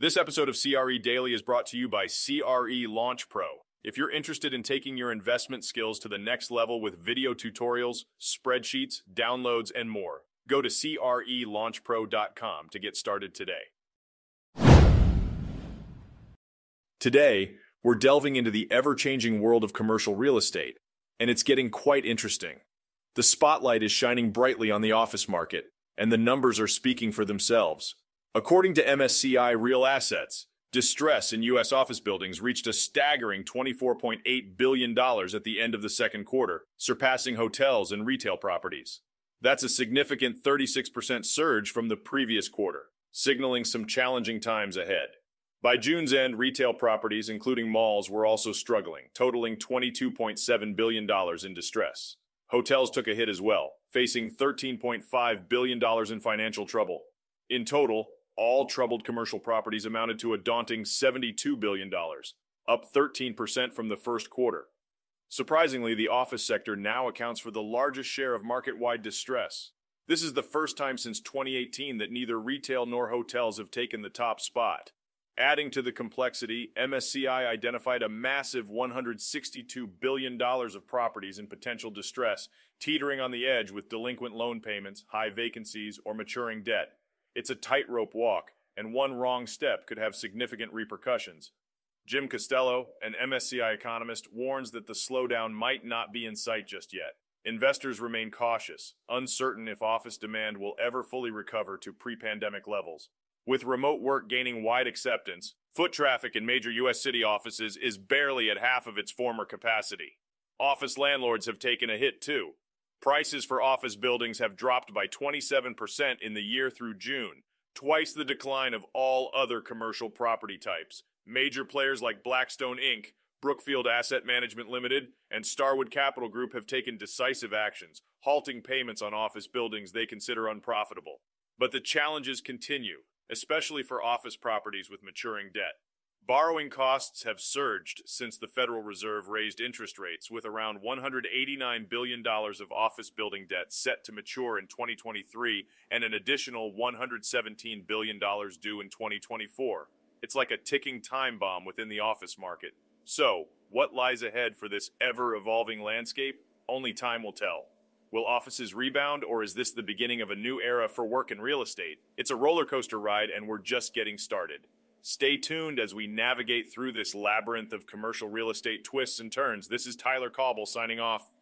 This episode of CRE Daily is brought to you by CRE Launch Pro. If you're interested in taking your investment skills to the next level with video tutorials, spreadsheets, downloads, and more, go to CRELaunchPro.com to get started today. Today, we're delving into the ever changing world of commercial real estate, and it's getting quite interesting. The spotlight is shining brightly on the office market, and the numbers are speaking for themselves. According to MSCI Real Assets, distress in U.S. office buildings reached a staggering $24.8 billion at the end of the second quarter, surpassing hotels and retail properties. That's a significant 36% surge from the previous quarter, signaling some challenging times ahead. By June's end, retail properties, including malls, were also struggling, totaling $22.7 billion in distress. Hotels took a hit as well, facing $13.5 billion in financial trouble. In total, all troubled commercial properties amounted to a daunting $72 billion, up 13% from the first quarter. Surprisingly, the office sector now accounts for the largest share of market wide distress. This is the first time since 2018 that neither retail nor hotels have taken the top spot. Adding to the complexity, MSCI identified a massive $162 billion of properties in potential distress, teetering on the edge with delinquent loan payments, high vacancies, or maturing debt. It's a tightrope walk, and one wrong step could have significant repercussions. Jim Costello, an MSCI economist, warns that the slowdown might not be in sight just yet. Investors remain cautious, uncertain if office demand will ever fully recover to pre pandemic levels. With remote work gaining wide acceptance, foot traffic in major U.S. city offices is barely at half of its former capacity. Office landlords have taken a hit too. Prices for office buildings have dropped by 27% in the year through June, twice the decline of all other commercial property types. Major players like Blackstone Inc., Brookfield Asset Management Limited, and Starwood Capital Group have taken decisive actions, halting payments on office buildings they consider unprofitable. But the challenges continue especially for office properties with maturing debt. Borrowing costs have surged since the Federal Reserve raised interest rates, with around $189 billion of office building debt set to mature in 2023 and an additional $117 billion due in 2024. It's like a ticking time bomb within the office market. So, what lies ahead for this ever evolving landscape? Only time will tell. Will offices rebound, or is this the beginning of a new era for work and real estate? It's a roller coaster ride, and we're just getting started. Stay tuned as we navigate through this labyrinth of commercial real estate twists and turns. This is Tyler Cauble signing off.